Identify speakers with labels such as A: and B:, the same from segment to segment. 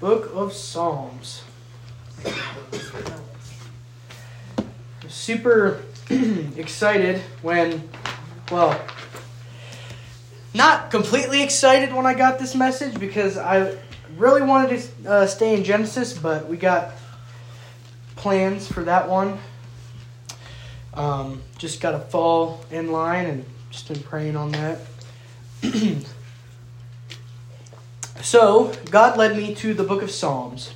A: Book of Psalms. Super excited when, well, not completely excited when I got this message because I really wanted to uh, stay in Genesis, but we got plans for that one. Um, just got to fall in line and just been praying on that. so, God led me to the book of Psalms.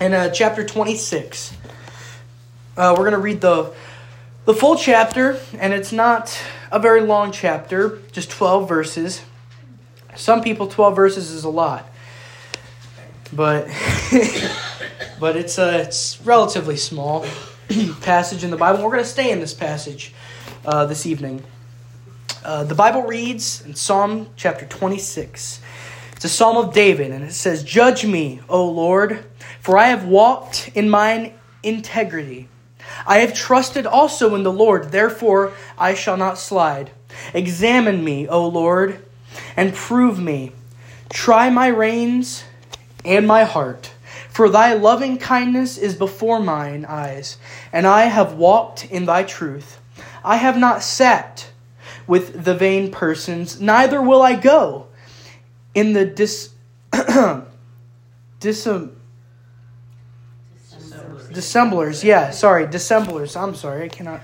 A: In uh, chapter 26, uh, we're going to read the, the full chapter, and it's not a very long chapter, just 12 verses. Some people, 12 verses is a lot. But, but it's, uh, it's relatively small passage in the Bible. We're going to stay in this passage uh, this evening. Uh, the Bible reads in Psalm chapter 26. It's a psalm of David, and it says, Judge me, O Lord, for I have walked in mine integrity. I have trusted also in the Lord, therefore I shall not slide. Examine me, O Lord, and prove me. Try my reins and my heart. For thy loving kindness is before mine eyes, and I have walked in thy truth. I have not sat with the vain persons, neither will I go in the dis, dis dissemblers. Yeah, sorry, dissemblers. I'm sorry, I cannot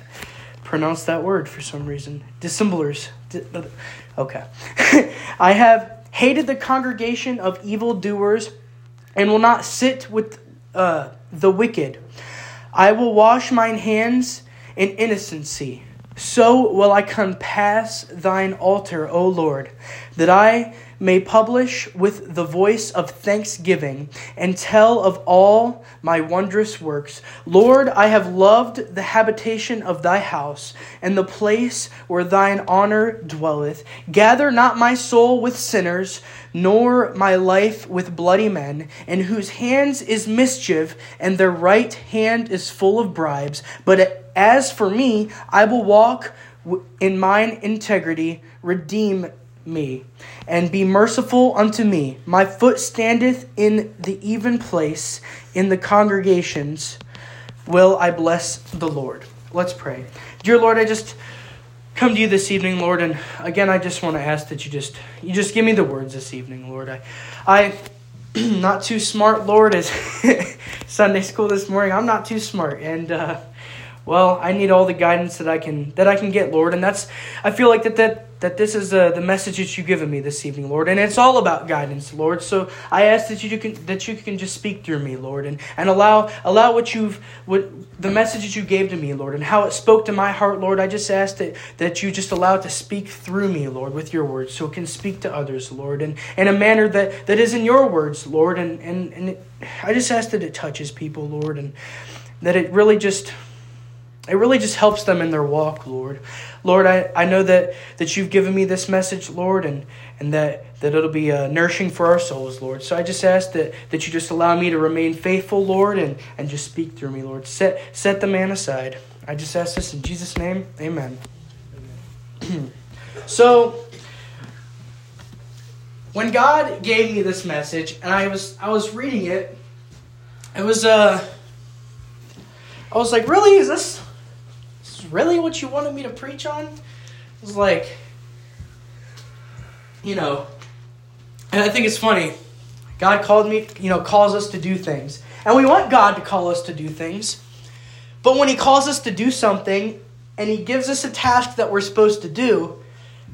A: pronounce that word for some reason. Dissemblers. Okay. I have hated the congregation of evildoers and will not sit with uh, the wicked. I will wash mine hands in innocency. So will I compass thine altar, O Lord, that I may publish with the voice of thanksgiving and tell of all my wondrous works. Lord, I have loved the habitation of thy house and the place where thine honor dwelleth. Gather not my soul with sinners, nor my life with bloody men, in whose hands is mischief, and their right hand is full of bribes. But as for me, I will walk in mine integrity, redeem me, and be merciful unto me. My foot standeth in the even place, in the congregations will I bless the Lord. Let's pray. Dear Lord, I just come to you this evening, Lord, and again I just want to ask that you just you just give me the words this evening, Lord. I I not too smart, Lord, as Sunday school this morning. I'm not too smart, and uh, well, I need all the guidance that I can that I can get, Lord, and that's I feel like that that that this is uh, the message that you've given me this evening, Lord, and it's all about guidance, Lord. So I ask that you can that you can just speak through me, Lord, and, and allow allow what you've what the message that you gave to me, Lord, and how it spoke to my heart, Lord. I just ask that that you just allow it to speak through me, Lord, with your words, so it can speak to others, Lord, and in a manner that that is in your words, Lord, and and and it, I just ask that it touches people, Lord, and that it really just it really just helps them in their walk, Lord. Lord, I, I know that, that you've given me this message, Lord, and, and that, that it'll be uh, nourishing for our souls, Lord. So I just ask that, that you just allow me to remain faithful, Lord, and, and just speak through me, Lord. Set, set the man aside. I just ask this in Jesus' name. Amen. Amen. so, when God gave me this message, and I was I was reading it, it was uh I was like, really? Is this really what you wanted me to preach on? It was like, you know, and I think it's funny. God called me, you know, calls us to do things. And we want God to call us to do things. But when He calls us to do something and He gives us a task that we're supposed to do,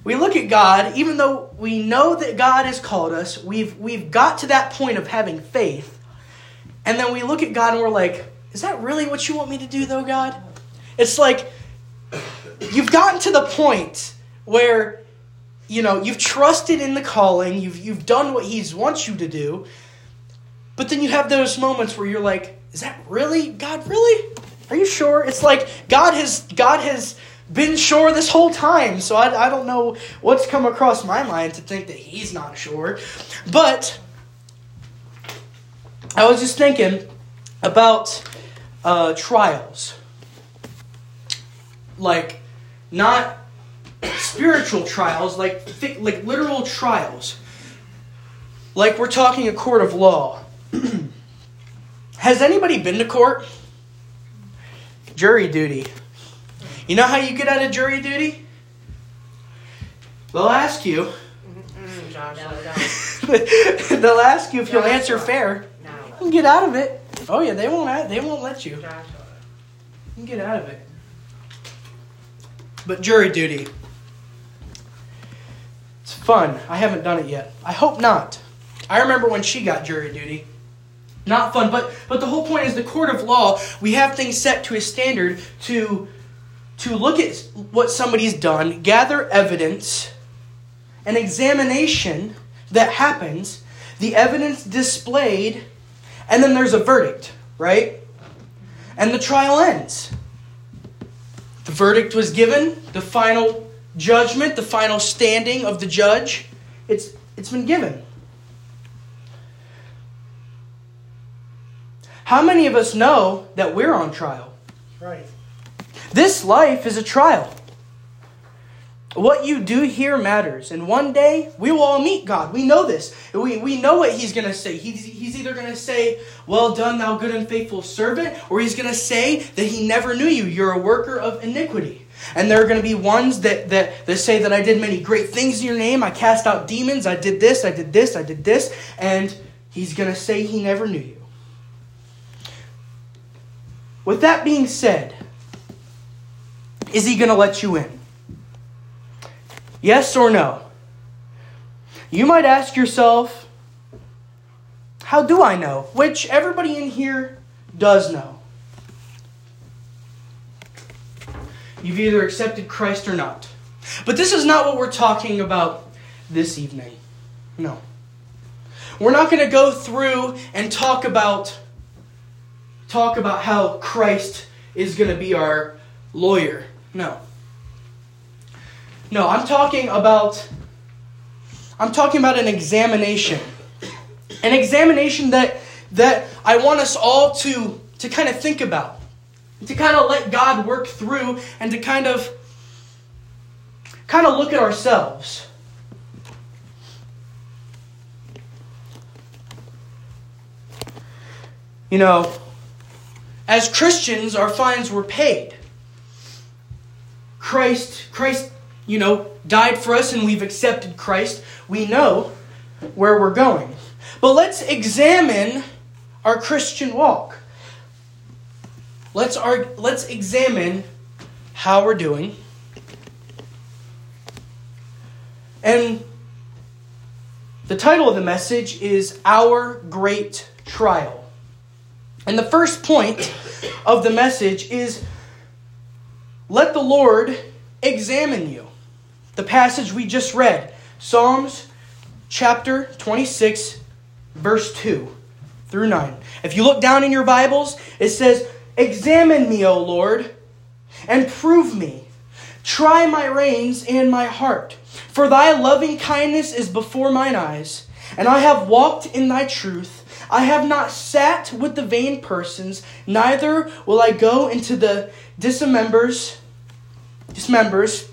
A: we look at God, even though we know that God has called us, we've, we've got to that point of having faith. And then we look at God and we're like, is that really what you want me to do, though, God? It's like you've gotten to the point where you know you've trusted in the calling, you've you've done what He's wants you to do, but then you have those moments where you're like, is that really God? Really? Are you sure? It's like God has God has been sure this whole time, so I, I don't know what's come across my mind to think that He's not sure, but. I was just thinking about uh, trials like not spiritual trials, like like literal trials. Like we're talking a court of law. Has anybody been to court? Jury duty. You know how you get out of jury duty? They'll ask you.
B: Josh, no.
A: They'll ask you if you'll answer fair.
B: No.
A: You can get out of it. Oh yeah, they won't. They won't let you.
B: Joshua.
A: You can get out of it. But jury duty. It's fun. I haven't done it yet. I hope not. I remember when she got jury duty. Not fun, but but the whole point is the court of law, we have things set to a standard to to look at what somebody's done, gather evidence, an examination that happens, the evidence displayed, and then there's a verdict, right? And the trial ends. The verdict was given, the final judgment, the final standing of the judge, it's it's been given. How many of us know that we're on trial?
B: Right.
A: This life is a trial. What you do here matters. And one day, we will all meet God. We know this. We, we know what He's going to say. He's, he's either going to say, Well done, thou good and faithful servant, or He's going to say that He never knew you. You're a worker of iniquity. And there are going to be ones that, that, that say that I did many great things in your name. I cast out demons. I did this. I did this. I did this. And He's going to say He never knew you. With that being said, is he going to let you in? Yes or no? You might ask yourself, how do I know? Which everybody in here does know. You've either accepted Christ or not. But this is not what we're talking about this evening. No. We're not going to go through and talk about talk about how Christ is going to be our lawyer. No. No, I'm talking about I'm talking about an examination. An examination that that I want us all to to kind of think about. To kind of let God work through and to kind of kind of look at ourselves. You know, as Christians, our fines were paid. Christ, Christ, you know, died for us and we've accepted Christ. We know where we're going. But let's examine our Christian walk. Let's let's examine how we're doing. And the title of the message is Our Great Trial. And the first point of the message is let the Lord examine you. The passage we just read, Psalms chapter 26, verse 2 through 9. If you look down in your Bibles, it says, Examine me, O Lord, and prove me. Try my reins and my heart. For thy loving kindness is before mine eyes, and I have walked in thy truth. I have not sat with the vain persons, neither will I go into the dismembers. Dismembers.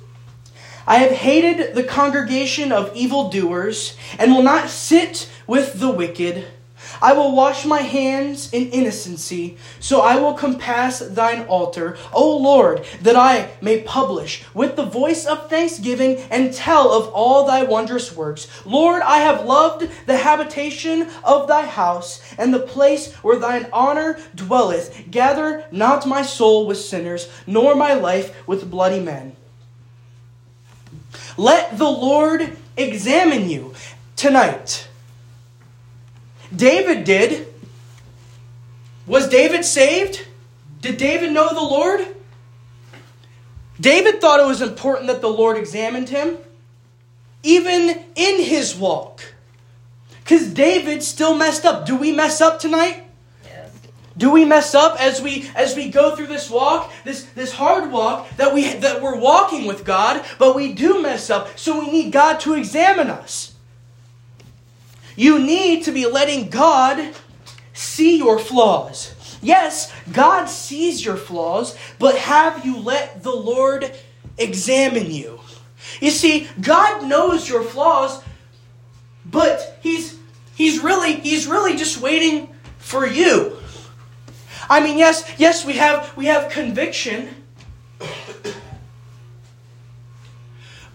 A: I have hated the congregation of evildoers, and will not sit with the wicked. I will wash my hands in innocency, so I will compass thine altar, O Lord, that I may publish with the voice of thanksgiving and tell of all thy wondrous works. Lord, I have loved the habitation of thy house, and the place where thine honor dwelleth. Gather not my soul with sinners, nor my life with bloody men. Let the Lord examine you tonight. David did. Was David saved? Did David know the Lord? David thought it was important that the Lord examined him, even in his walk. Because David still messed up. Do we mess up tonight? Do we mess up as we as we go through this walk, this this hard walk that we that we're walking with God, but we do mess up, so we need God to examine us. You need to be letting God see your flaws. Yes, God sees your flaws, but have you let the Lord examine you? You see, God knows your flaws, but he's he's really he's really just waiting for you. I mean, yes, yes, we have we have conviction.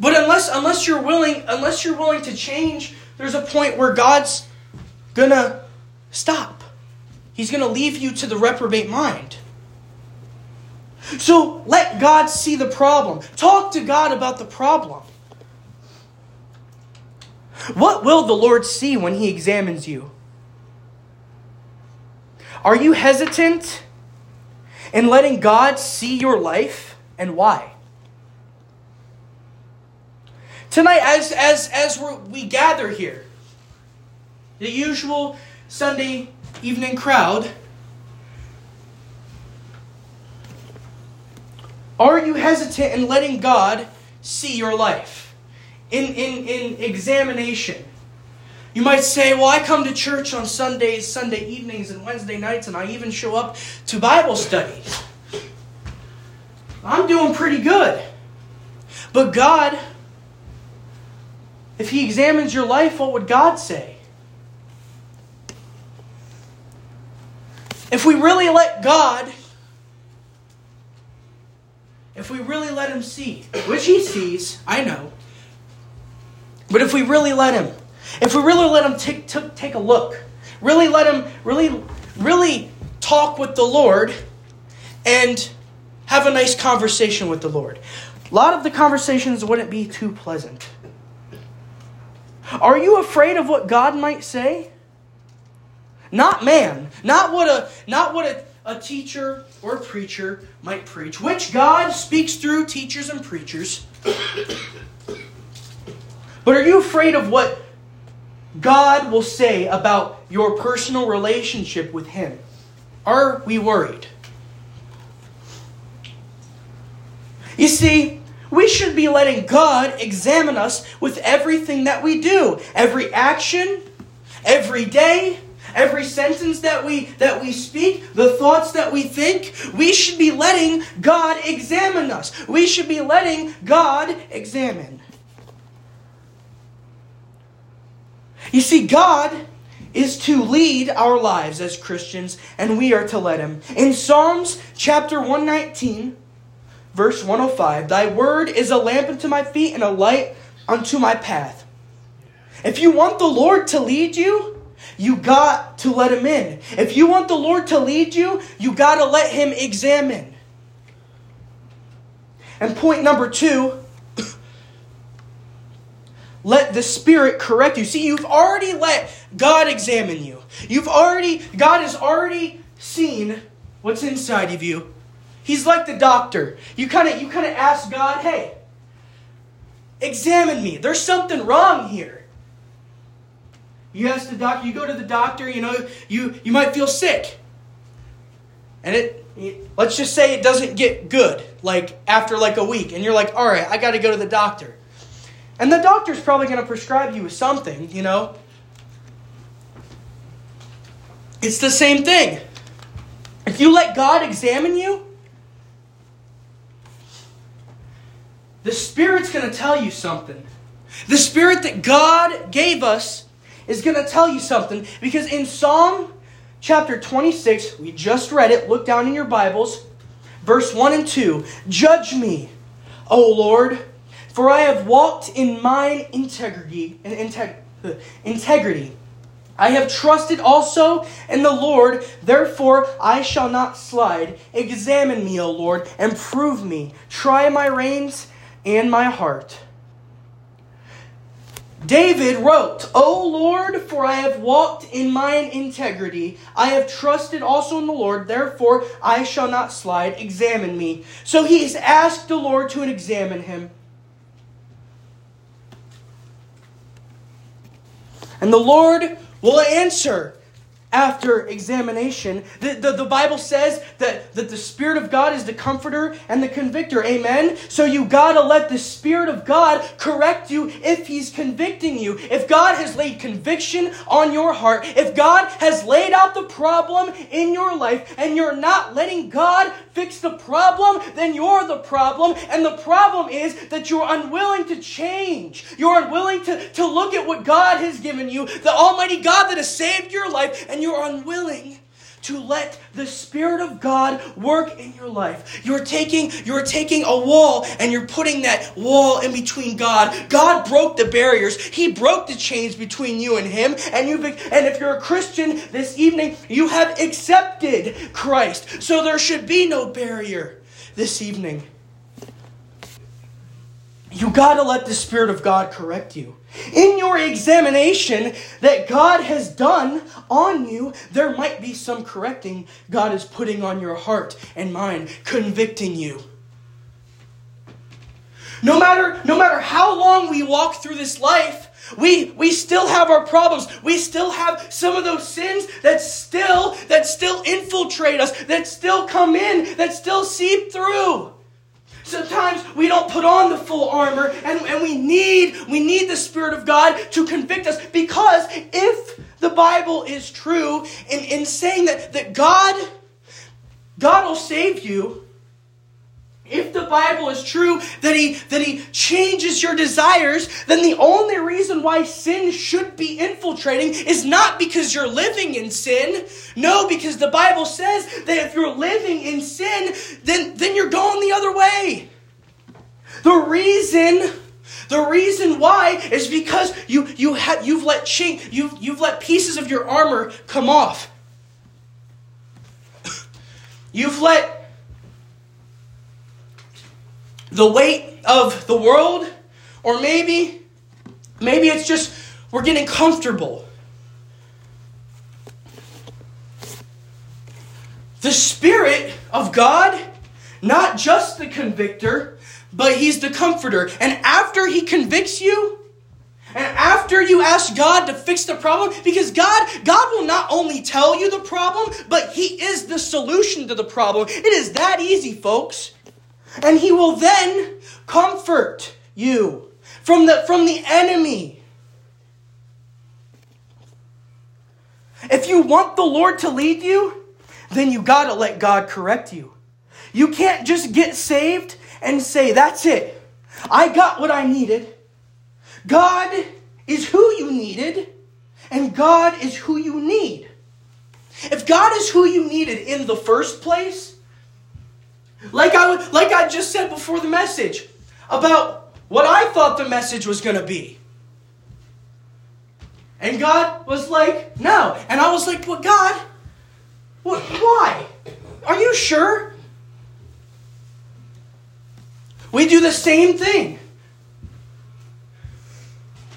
A: But unless unless you're willing unless you're willing to change, there's a point where God's gonna stop. He's gonna leave you to the reprobate mind. So let God see the problem. Talk to God about the problem. What will the Lord see when He examines you? Are you hesitant in letting God see your life and why? Tonight, as, as, as we gather here, the usual Sunday evening crowd, are you hesitant in letting God see your life? In, in, in examination. You might say, Well, I come to church on Sundays, Sunday evenings, and Wednesday nights, and I even show up to Bible studies. I'm doing pretty good. But God, if He examines your life, what would God say? If we really let God, if we really let Him see, which He sees, I know, but if we really let Him, if we really let him take, take, take a look, really let him, really, really talk with the Lord and have a nice conversation with the Lord. A lot of the conversations wouldn't be too pleasant. Are you afraid of what God might say? Not man, not what a not what a, a teacher or a preacher might preach, which God speaks through teachers and preachers. but are you afraid of what God will say about your personal relationship with Him? Are we worried? You see, we should be letting God examine us with everything that we do, every action, every day, every sentence that we that we speak, the thoughts that we think. We should be letting God examine us. We should be letting God examine. You see, God is to lead our lives as Christians, and we are to let Him. In Psalms chapter 119, verse 105, Thy word is a lamp unto my feet and a light unto my path. If you want the Lord to lead you, you got to let Him in. If you want the Lord to lead you, you got to let Him examine. And point number two let the Spirit correct you. See, you've already let God examine you. You've already, God has already seen what's inside of you. He's like the doctor. You kind of you kind of ask God, "Hey, examine me. There's something wrong here." You ask the doctor, you go to the doctor, you know, you you might feel sick. And it, let's just say it doesn't get good like after like a week and you're like, "All right, I got to go to the doctor." And the doctor's probably going to prescribe you something, you know. It's the same thing. If you let God examine you, the Spirit's going to tell you something. The Spirit that God gave us is going to tell you something because in Psalm chapter 26, we just read it, look down in your Bibles, verse 1 and 2 Judge me, O Lord for I have walked in mine integrity and integ- integrity. I have trusted also in the Lord, therefore I shall not slide. Examine me, O Lord, and prove me. Try my reins and my heart. David wrote, O Lord, for I have walked in mine integrity. I have trusted also in the Lord, therefore I shall not slide. Examine me. So he has asked the Lord to examine him. And the Lord will answer after examination. The, the, the, Bible says that, that the Spirit of God is the comforter and the convictor. Amen? So you gotta let the Spirit of God correct you if He's convicting you. If God has laid conviction on your heart, if God has laid out the problem in your life and you're not letting God fix the problem, then you're the problem. And the problem is that you're unwilling to change. You're unwilling to, to look at what God has given you, the Almighty God that has saved your life, and you're unwilling to let the Spirit of God work in your life. You're taking, you're taking a wall and you're putting that wall in between God. God broke the barriers. He broke the chains between you and Him. And you've and if you're a Christian this evening, you have accepted Christ. So there should be no barrier this evening. You got to let the Spirit of God correct you. In your examination that God has done on you, there might be some correcting God is putting on your heart and mind, convicting you. No matter, no matter how long we walk through this life, we, we still have our problems. We still have some of those sins that still, that still infiltrate us, that still come in, that still seep through. Sometimes we don't put on the full armor and, and we need we need the Spirit of God to convict us. Because if the Bible is true in, in saying that, that God God will save you, if the Bible is true that he that he changes your desires, then the only reason why sin should be infiltrating is not because you're living in sin. No, because the Bible says that if you're living in sin, then then you're going the other way. The reason the reason why is because you you have you've let chink you've you've let pieces of your armor come off. You've let the weight of the world, or maybe, maybe it's just we're getting comfortable. The Spirit of God, not just the convictor, but He's the comforter. And after He convicts you, and after you ask God to fix the problem, because God, God will not only tell you the problem, but He is the solution to the problem. It is that easy, folks. And he will then comfort you from the, from the enemy. If you want the Lord to lead you, then you got to let God correct you. You can't just get saved and say, That's it. I got what I needed. God is who you needed, and God is who you need. If God is who you needed in the first place, like I, like I just said before the message about what I thought the message was going to be. And God was like, no. And I was like, well, God, what, why? Are you sure? We do the same thing.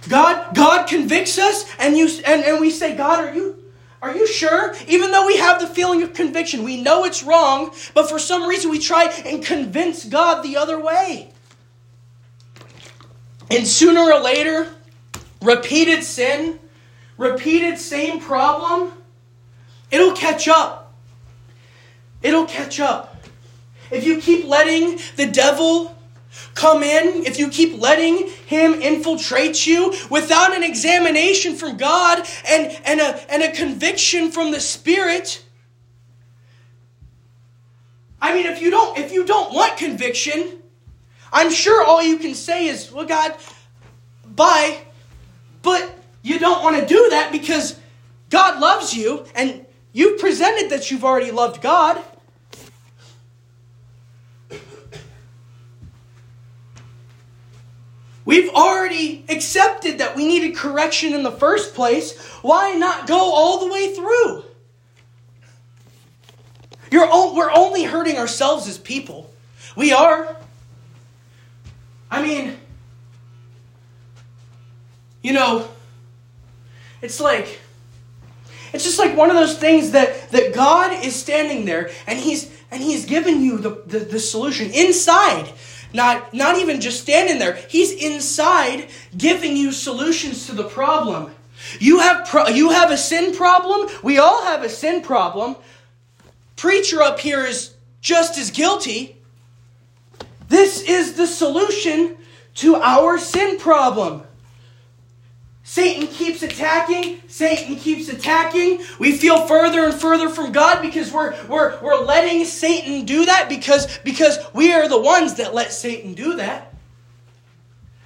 A: God, God convicts us, and you and, and we say, God, are you are you sure? Even though we have the feeling of conviction, we know it's wrong, but for some reason we try and convince God the other way. And sooner or later, repeated sin, repeated same problem, it'll catch up. It'll catch up. If you keep letting the devil come in, if you keep letting him infiltrate you without an examination from God and, and, a, and a conviction from the Spirit, I mean, if you don't if you don't want conviction, I'm sure all you can say is, "Well, God, bye," but you don't want to do that because God loves you, and you've presented that you've already loved God. We've already accepted that we needed correction in the first place. Why not go all the way through? We're only hurting ourselves as people. We are. I mean, you know, it's like, it's just like one of those things that, that God is standing there and he's and he's given you the, the, the solution inside not, not even just standing there. He's inside giving you solutions to the problem. You have, pro- you have a sin problem. We all have a sin problem. Preacher up here is just as guilty. This is the solution to our sin problem. Satan keeps attacking, Satan keeps attacking. We feel further and further from God because we're, we're, we're letting Satan do that because, because we are the ones that let Satan do that.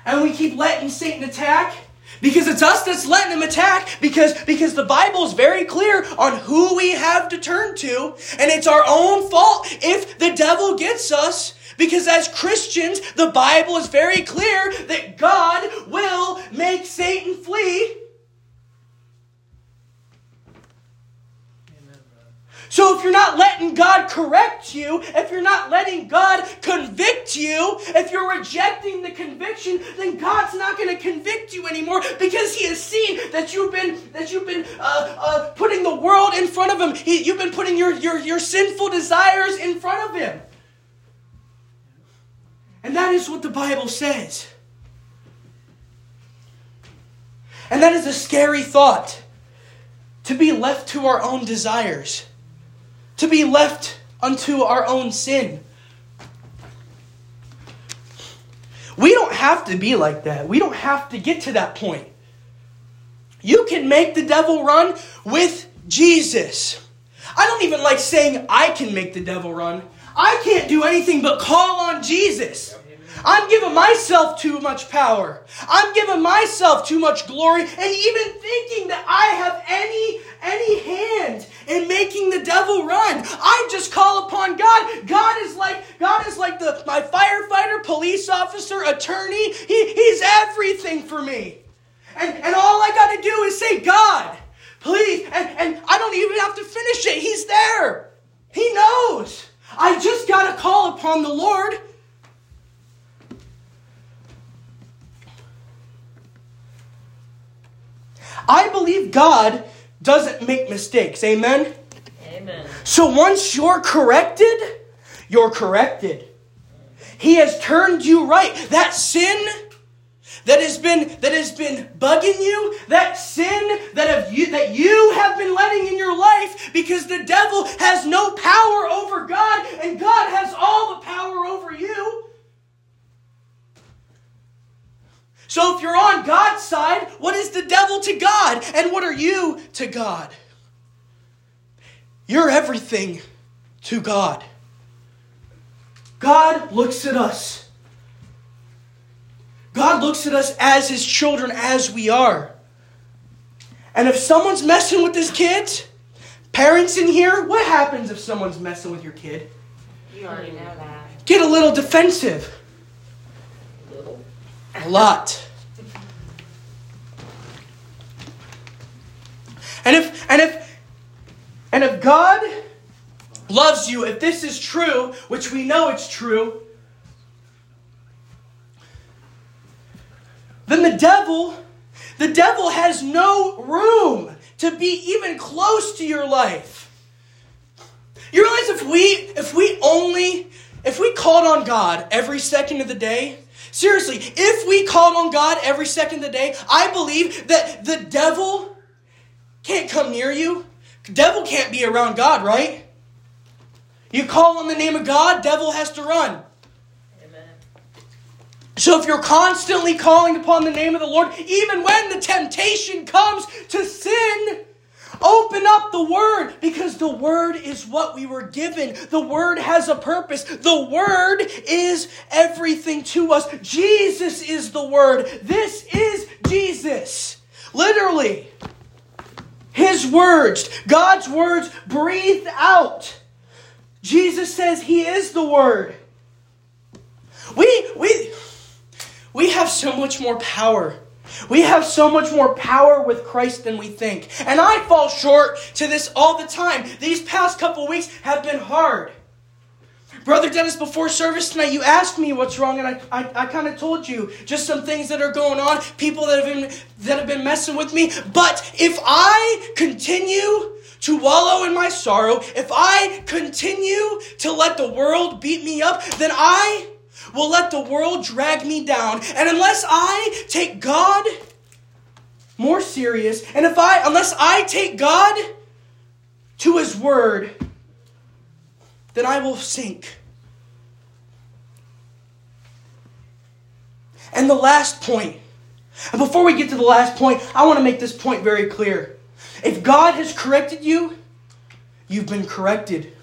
A: And we keep letting Satan attack. Because it's us that's letting him attack because, because the Bible is very clear on who we have to turn to, and it's our own fault if the devil gets us. Because as Christians, the Bible is very clear that God will make Satan flee So if you're not letting God correct you, if you're not letting God convict you, if you're rejecting the conviction, then God's not going to convict you anymore because He has seen that you've been that you've been uh, uh, putting the world in front of Him. He, you've been putting your, your your sinful desires in front of Him, and that is what the Bible says. And that is a scary thought to be left to our own desires to be left unto our own sin. We don't have to be like that. We don't have to get to that point. You can make the devil run with Jesus. I don't even like saying I can make the devil run. I can't do anything but call on Jesus. I'm giving myself too much power. I'm giving myself too much glory and even thinking that I have any any hand in making the devil run. I just call upon God. God is like God is like the my firefighter, police officer, attorney. He, he's everything for me. And, and all I got to do is say, God, please. And, and I don't even have to finish it. He's there. He knows. I just got to call upon the Lord. I believe God doesn't make mistakes. Amen? Amen. So once you're corrected, you're corrected. He has turned you right. That sin that has been that has been bugging you, that sin that have you that you have been letting in your life because the devil has no power over God and God has all the power over you. So if you're on God's side, what is the devil to God? And what are you to God? You're everything to God. God looks at us. God looks at us as his children, as we are. And if someone's messing with his kids, parents in here, what happens if someone's messing with your kid?
B: You already know that.
A: Get a little defensive. A lot. And if and if and if God loves you, if this is true, which we know it's true, then the devil the devil has no room to be even close to your life. You realize if we if we only if we called on God every second of the day, seriously, if we called on God every second of the day, I believe that the devil can't come near you. Devil can't be around God, right? You call on the name of God, devil has to run. So if you're constantly calling upon the name of the Lord, even when the temptation comes to sin, Open up the Word because the Word is what we were given. The Word has a purpose. The Word is everything to us. Jesus is the Word. This is Jesus. Literally. His words, God's words breathed out. Jesus says He is the Word. We, we, we have so much more power. We have so much more power with Christ than we think. And I fall short to this all the time. These past couple weeks have been hard. Brother Dennis, before service tonight, you asked me what's wrong, and I, I, I kind of told you just some things that are going on, people that have been that have been messing with me. But if I continue to wallow in my sorrow, if I continue to let the world beat me up, then I will let the world drag me down. And unless I take God more serious, and if I unless I take God to his word, then I will sink. And the last point, and before we get to the last point, I want to make this point very clear. If God has corrected you, you've been corrected.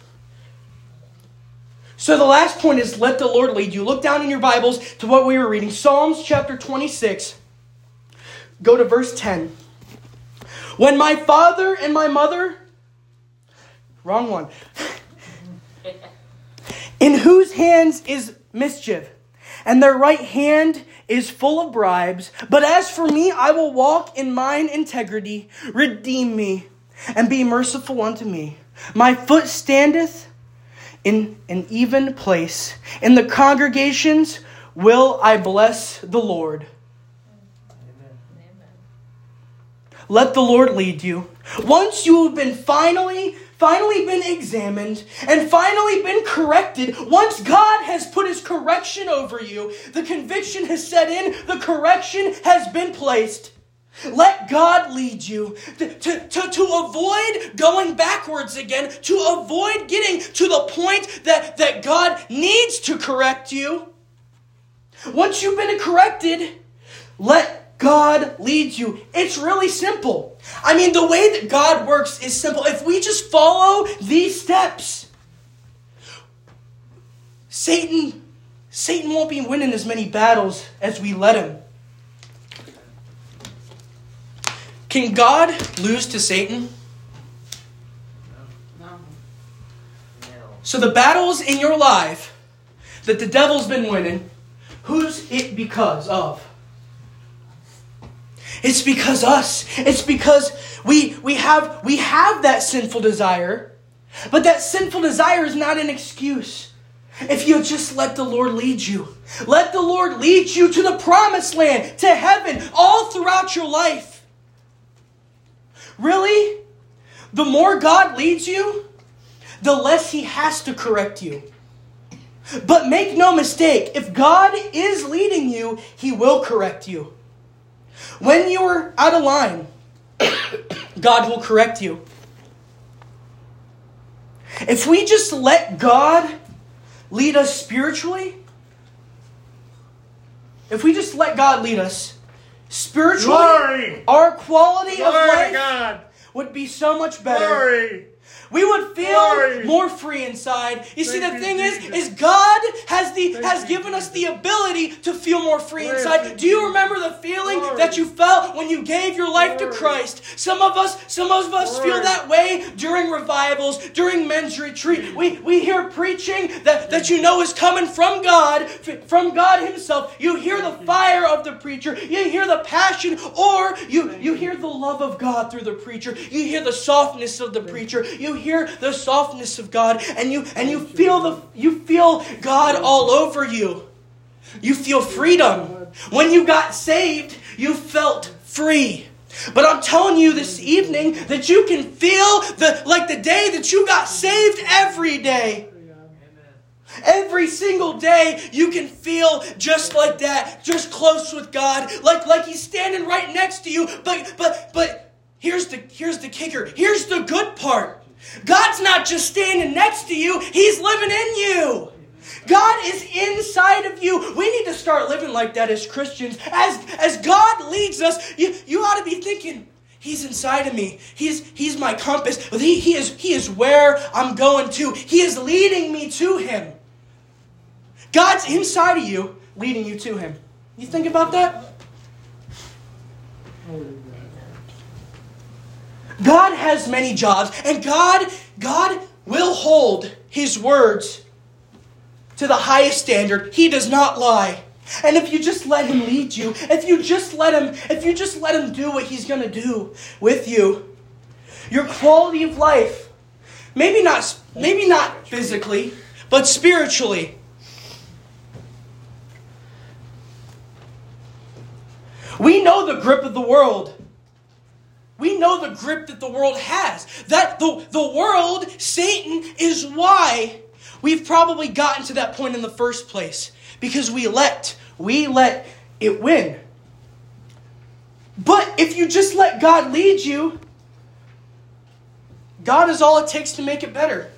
A: So the last point is let the Lord lead you. Look down in your Bibles to what we were reading Psalms chapter 26, go to verse 10. When my father and my mother, wrong one, in whose hands is mischief, and their right hand is full of bribes. But as for me, I will walk in mine integrity. Redeem me, and be merciful unto me. My foot standeth in an even place. In the congregations will I bless the Lord. Let the Lord lead you. Once you have been finally, finally been examined and finally been corrected, once God has put his correction over you, the conviction has set in, the correction has been placed. Let God lead you to, to, to, avoid going backwards again, to avoid getting to the point that, that God needs to correct you. Once you've been corrected, let God lead you. It's really simple. I mean, the way that God works is simple. If we just follow these steps, Satan, Satan won't be winning as many battles as we let him. Can God lose to Satan?
B: No.
A: So the battles in your life that the devil's been winning, who's it because of? It's because us. It's because we we have we have that sinful desire, but that sinful desire is not an excuse. If you just let the Lord lead you, let the Lord lead you to the promised land, to heaven, all throughout your life. Really? The more God leads you, the less He has to correct you. But make no mistake, if God is leading you, He will correct you. When you're out of line, God will correct you. If we just let God lead us spiritually, if we just let God lead us spiritually,
C: Glory!
A: our quality of
C: Glory to
A: life would be so much better.
C: Glory!
A: We would feel
C: Glory.
A: more free inside. You see, the
C: you,
A: thing is,
C: Jesus.
A: is God has the
C: Thank
A: has given us the ability to feel more free
C: Praise
A: inside. Do you remember the feeling
C: Glory.
A: that you felt when you gave your life to Christ? Some of us, some of us feel that way during revivals, during men's retreat. We we hear preaching that, that you know is coming from God, from God Himself. You hear the fire of the preacher, you hear the passion, or you, you hear the love of God through the preacher. You hear the softness of the preacher. You hear the softness of God, and you and you feel the you feel God all over you. You feel freedom. When you got saved, you felt free. But I'm telling you this evening that you can feel the like the day that you got saved every day. Every single day you can feel just like that, just close with God, like like he's standing right next to you. But but but here's the here's the kicker. Here's the good part. God's not just standing next to you, he's living in you. God is inside of you. We need to start living like that as Christians. As as God leads us, you, you ought to be thinking, He's inside of me. He's He's my compass. He, he is He is where I'm going to. He is leading me to Him. God's inside of you, leading you to Him. You think about that? God has many jobs, and God, God will hold His words to the highest standard. He does not lie. And if you just let him lead you, if you just let him, if you just let him do what he's going to do with you, your quality of life, maybe not maybe not physically, but spiritually. We know the grip of the world. We know the grip that the world has. That the, the world, Satan, is why we've probably gotten to that point in the first place. Because we let, we let it win. But if you just let God lead you, God is all it takes to make it better.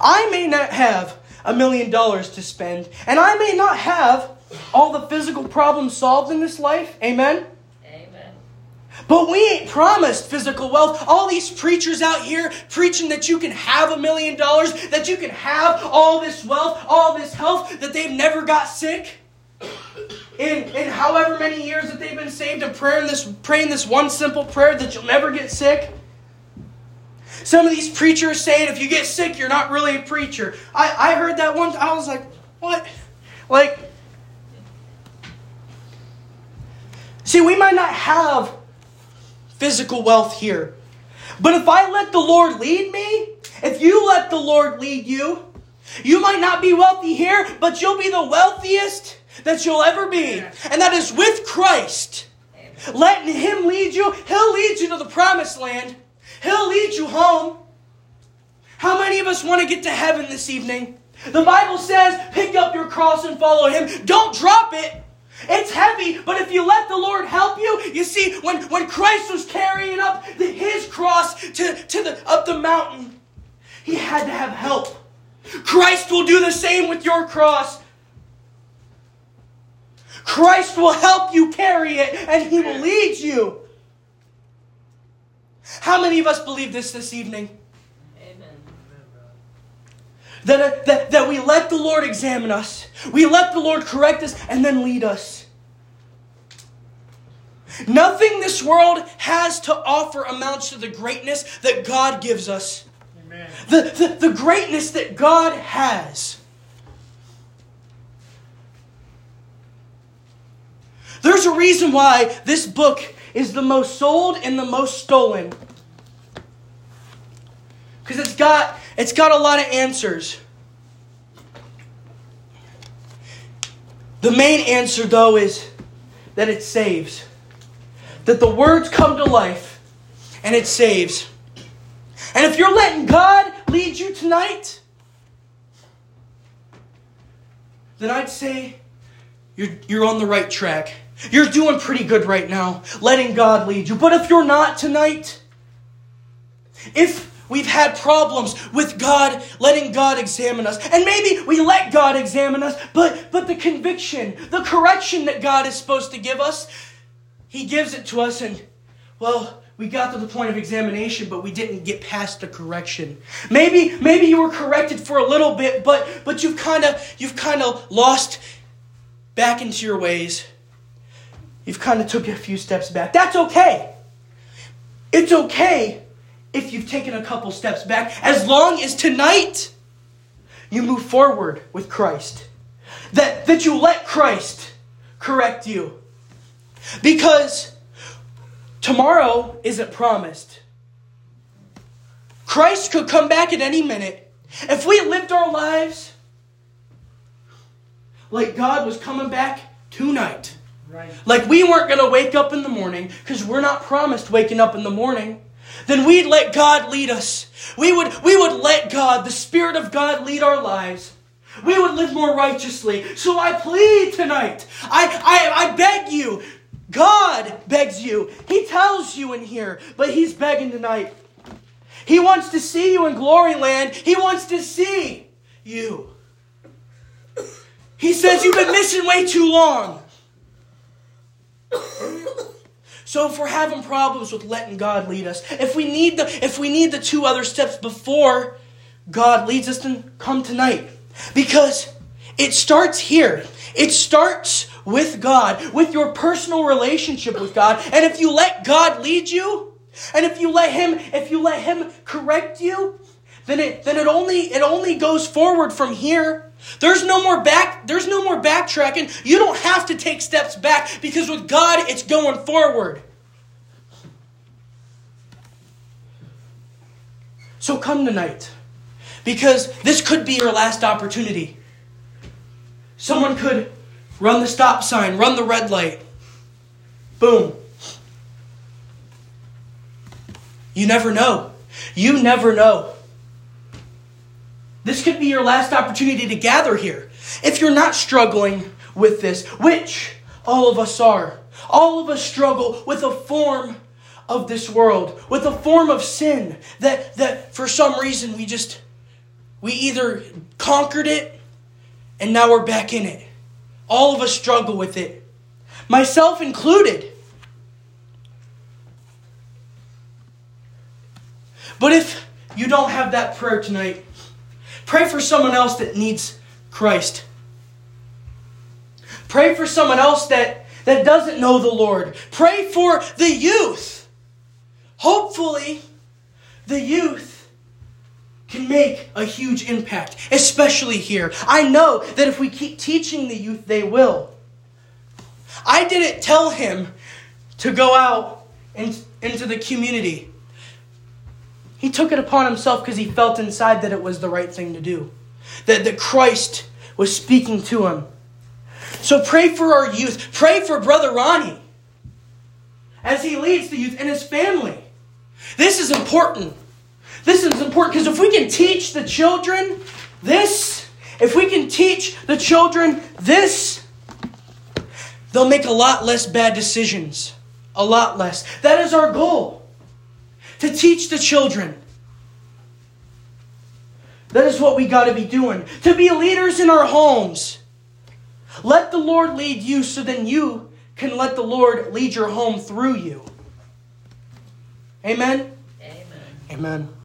A: I may not have a million dollars to spend, and I may not have all the physical problems solved in this life. Amen? But we ain't promised physical wealth. All these preachers out here preaching that you can have a million dollars, that you can have all this wealth, all this health, that they've never got sick. in, in however many years that they've been saved and praying this, praying this one simple prayer that you'll never get sick. Some of these preachers saying if you get sick, you're not really a preacher. I, I heard that once. I was like, what? Like, see, we might not have physical wealth here. But if I let the Lord lead me, if you let the Lord lead you, you might not be wealthy here, but you'll be the wealthiest that you'll ever be. And that is with Christ. Letting Him lead you, He'll lead you to the promised land. He'll lead you home. How many of us want to get to heaven this evening? The Bible says, pick up your cross and follow Him. Don't drop it. It's heavy, but if you let the Lord help you, you see, when, when Christ was carrying up the, his cross to, to the, up the mountain, he had to have help. Christ will do the same with your cross. Christ will help you carry it and he will lead you. How many of us believe this this evening? That, that, that we let the Lord examine us, we let the Lord correct us, and then lead us. Nothing this world has to offer amounts to the greatness that God gives us. Amen. The, the, the greatness that God has. There's a reason why this book is the most sold and the most stolen. Because it's got it's got a lot of answers. The main answer though is that it saves. That the words come to life and it saves. And if you're letting God lead you tonight, then I'd say you're, you're on the right track. You're doing pretty good right now, letting God lead you. But if you're not tonight, if we've had problems with God letting God examine us, and maybe we let God examine us, but but the conviction, the correction that God is supposed to give us, He gives it to us, and well, we got to the point of examination, but we didn't get past the correction. Maybe maybe you were corrected for a little bit, but but you've kind of you've kind of lost back into your ways you've kind of took a few steps back. That's okay. It's okay if you've taken a couple steps back, as long as tonight you move forward with Christ. That, that you let Christ correct you. Because tomorrow isn't promised. Christ could come back at any minute. If we lived our lives like God was coming back tonight, Right. Like we weren't going to wake up in the morning because we're not promised waking up in the morning. Then we'd let God lead us. We would, we would let God, the Spirit of God, lead our lives. We would live more righteously. So I plead tonight. I, I, I beg you. God begs you. He tells you in here, but He's begging tonight. He wants to see you in glory land. He wants to see you. He says you've been missing way too long. So if we're having problems with letting God lead us, if we need the if we need the two other steps before God leads us, then come tonight. Because it starts here. It starts with God, with your personal relationship with God. And if you let God lead you, and if you let him if you let him correct you, then it then it only it only goes forward from here. There's no more back there's no more backtracking. You don't have to take steps back because with God it's going forward. So come tonight. Because this could be your last opportunity. Someone could run the stop sign, run the red light. Boom. You never know. You never know. This could be your last opportunity to gather here. If you're not struggling with this, which all of us are, all of us struggle with a form of this world, with a form of sin that, that for some reason we just, we either conquered it and now we're back in it. All of us struggle with it, myself included. But if you don't have that prayer tonight, Pray for someone else that needs Christ. Pray for someone else that, that doesn't know the Lord. Pray for the youth. Hopefully, the youth can make a huge impact, especially here. I know that if we keep teaching the youth, they will. I didn't tell him to go out in, into the community. He took it upon himself because he felt inside that it was the right thing to do, that, that Christ was speaking to him. So pray for our youth. Pray for Brother Ronnie as he leads the youth and his family. This is important. This is important because if we can teach the children this, if we can teach the children this, they'll make a lot less bad decisions. A lot less. That is our goal to teach the children. That is what we got to be doing. To be leaders in our homes. Let the Lord lead you so then you can let the Lord lead your home through you. Amen?
B: Amen.
A: Amen.